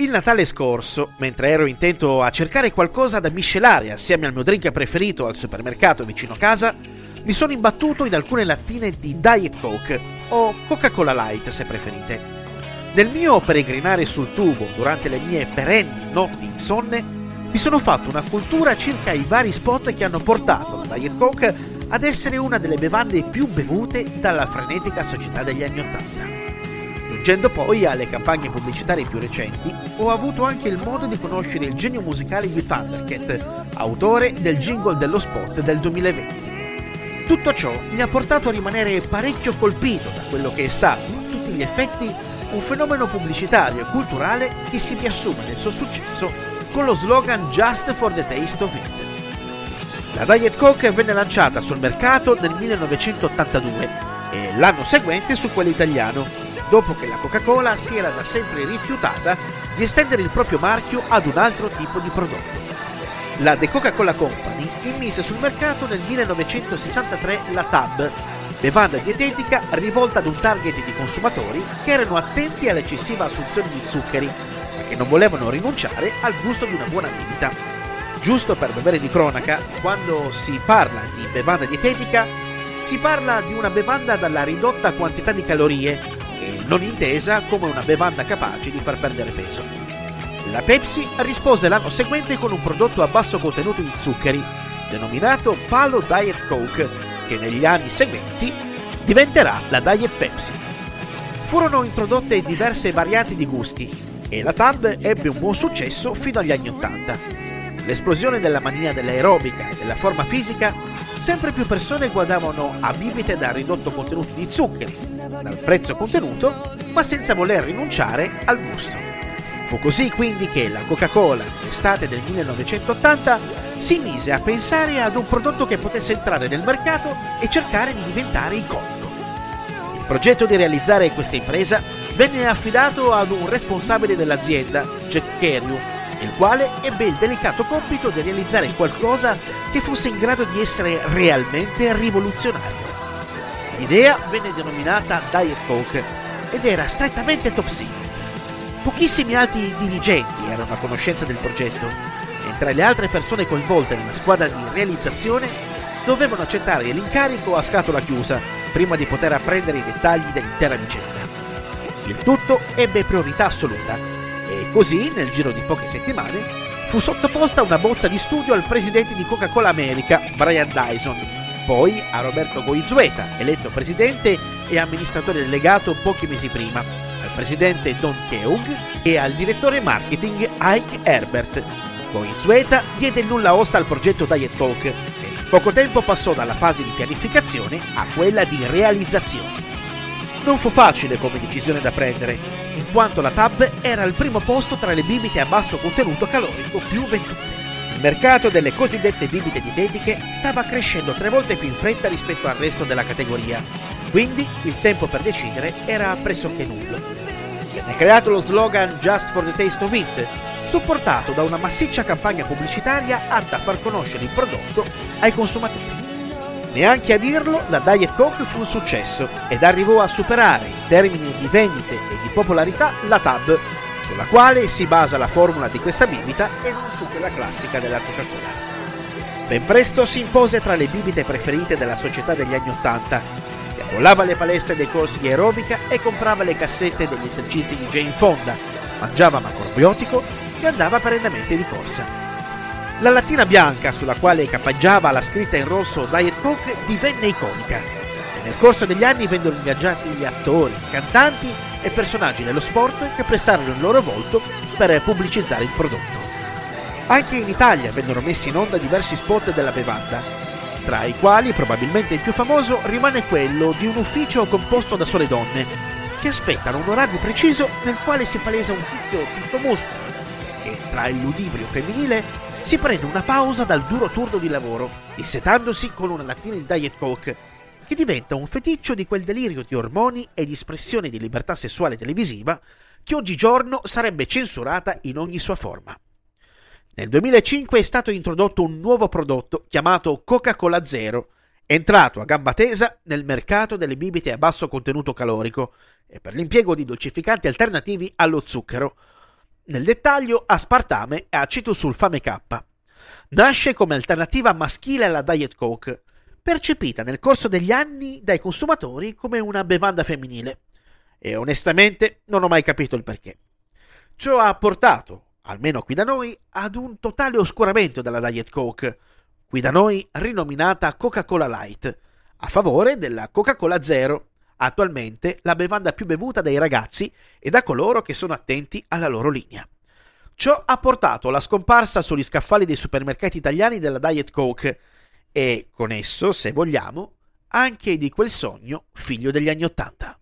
Il Natale scorso, mentre ero intento a cercare qualcosa da miscelare assieme al mio drink preferito al supermercato vicino casa, mi sono imbattuto in alcune lattine di Diet Coke o Coca-Cola Light se preferite. Nel mio peregrinare sul tubo durante le mie perenni notti insonne, mi sono fatto una cultura circa i vari spot che hanno portato la Diet Coke ad essere una delle bevande più bevute dalla frenetica società degli anni Ottanta. Giungendo poi alle campagne pubblicitarie più recenti, ho avuto anche il modo di conoscere il genio musicale di Thundercat, autore del jingle dello spot del 2020. Tutto ciò mi ha portato a rimanere parecchio colpito da quello che è stato, a tutti gli effetti, un fenomeno pubblicitario e culturale che si riassume nel suo successo con lo slogan Just for the Taste of It. La Diet Coke venne lanciata sul mercato nel 1982 e l'anno seguente su quello italiano dopo che la Coca-Cola si era da sempre rifiutata di estendere il proprio marchio ad un altro tipo di prodotto. La The Coca-Cola Company immise sul mercato nel 1963 la Tab, bevanda dietetica rivolta ad un target di consumatori che erano attenti all'eccessiva assunzione di zuccheri, ma che non volevano rinunciare al gusto di una buona bibita. Giusto per dovere di cronaca, quando si parla di bevanda dietetica, si parla di una bevanda dalla ridotta quantità di calorie non intesa come una bevanda capace di far perdere peso. La Pepsi rispose l'anno seguente con un prodotto a basso contenuto di zuccheri, denominato Palo Diet Coke, che negli anni seguenti diventerà la Diet Pepsi. Furono introdotte diverse varianti di gusti e la Tab ebbe un buon successo fino agli anni Ottanta. L'esplosione della mania dell'aerobica e della forma fisica sempre più persone guardavano a bibite da ridotto contenuto di zuccheri, dal prezzo contenuto, ma senza voler rinunciare al gusto. Fu così quindi che la Coca-Cola, l'estate del 1980, si mise a pensare ad un prodotto che potesse entrare nel mercato e cercare di diventare iconico. Il progetto di realizzare questa impresa venne affidato ad un responsabile dell'azienda, Jack Carrew, il quale ebbe il delicato compito di realizzare qualcosa che fosse in grado di essere realmente rivoluzionario. L'idea venne denominata Diet Coke ed era strettamente top secret. Pochissimi altri dirigenti erano a conoscenza del progetto e tra le altre persone coinvolte nella squadra di realizzazione dovevano accettare l'incarico a scatola chiusa prima di poter apprendere i dettagli dell'intera vicenda. Il tutto ebbe priorità assoluta così, nel giro di poche settimane, fu sottoposta una bozza di studio al presidente di Coca-Cola America, Brian Dyson, poi a Roberto Goizueta, eletto presidente e amministratore delegato pochi mesi prima, al presidente Don Keung e al direttore marketing Ike Herbert. Goizueta diede il nulla osta al progetto Diet Coke e in poco tempo passò dalla fase di pianificazione a quella di realizzazione. Non fu facile come decisione da prendere, in quanto la Tab era al primo posto tra le bibite a basso contenuto calorico più vendute. Il mercato delle cosiddette bibite dietetiche stava crescendo tre volte più in fretta rispetto al resto della categoria, quindi il tempo per decidere era pressoché nullo. Venne creato lo slogan Just for the Taste of It, supportato da una massiccia campagna pubblicitaria atta a far conoscere il prodotto ai consumatori. Neanche a dirlo, la Diet Coke fu un successo ed arrivò a superare in termini di vendite e di popolarità la Tab, sulla quale si basa la formula di questa bibita e non su quella classica della Coca-Cola. Ben presto si impose tra le bibite preferite della società degli anni Ottanta, che le palestre dei corsi di aerobica e comprava le cassette degli esercizi di Jane Fonda, mangiava macrobiotico e andava perennemente di corsa. La lattina bianca sulla quale campeggiava la scritta in rosso Diet Coke divenne iconica e nel corso degli anni vennero ingaggiati gli attori, cantanti e personaggi dello sport che prestarono il loro volto per pubblicizzare il prodotto. Anche in Italia vennero messi in onda diversi spot della bevanda, tra i quali probabilmente il più famoso rimane quello di un ufficio composto da sole donne, che aspettano un orario preciso nel quale si palesa un tizio tutto muscolo, che tra il ludibrio femminile si prende una pausa dal duro turno di lavoro, dissetandosi con una lattina di Diet Coke, che diventa un feticcio di quel delirio di ormoni e di espressione di libertà sessuale televisiva che oggigiorno sarebbe censurata in ogni sua forma. Nel 2005 è stato introdotto un nuovo prodotto chiamato Coca-Cola Zero, entrato a gamba tesa nel mercato delle bibite a basso contenuto calorico e per l'impiego di dolcificanti alternativi allo zucchero, Nel dettaglio, aspartame e acetosulfame K. Nasce come alternativa maschile alla Diet Coke, percepita nel corso degli anni dai consumatori come una bevanda femminile. E onestamente non ho mai capito il perché. Ciò ha portato, almeno qui da noi, ad un totale oscuramento della Diet Coke, qui da noi rinominata Coca-Cola Light, a favore della Coca-Cola Zero, attualmente la bevanda più bevuta dai ragazzi e da coloro che sono attenti alla loro linea. Ciò ha portato alla scomparsa sugli scaffali dei supermercati italiani della Diet Coke e, con esso, se vogliamo, anche di quel sogno figlio degli anni Ottanta.